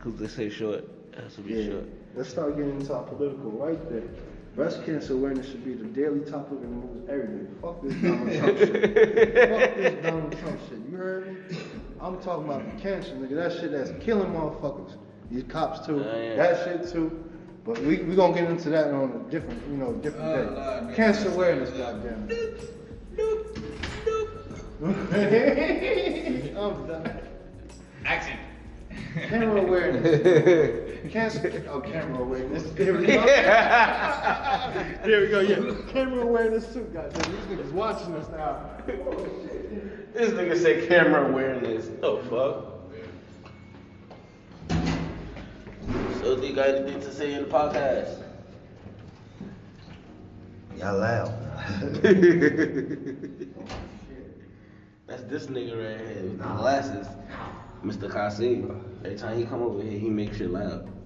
Cause they say short. It has to be Yeah. short. Let's start getting into our political right there. Breast cancer awareness should be the daily topic of the news every day. Fuck this Donald Trump shit. Fuck this Donald Trump shit. You heard me? I'm talking about the cancer, nigga. That shit that's killing motherfuckers. These cops too. Oh, yeah. That shit too. But we we gonna get into that on a different, you know, different day. Oh, Lord, nigga. cancer awareness, goddamn. I'm done. Action. Camera awareness. Cancer. Oh, camera awareness. There we go. there we go. Yeah, camera awareness too. Goddamn, these niggas watching us now. Oh, This nigga said camera awareness. Oh fuck. So do you got anything to say in the podcast? Y'all loud. That's this nigga right here with the glasses. Mr. Kasim. Every time he come over here, he makes shit loud.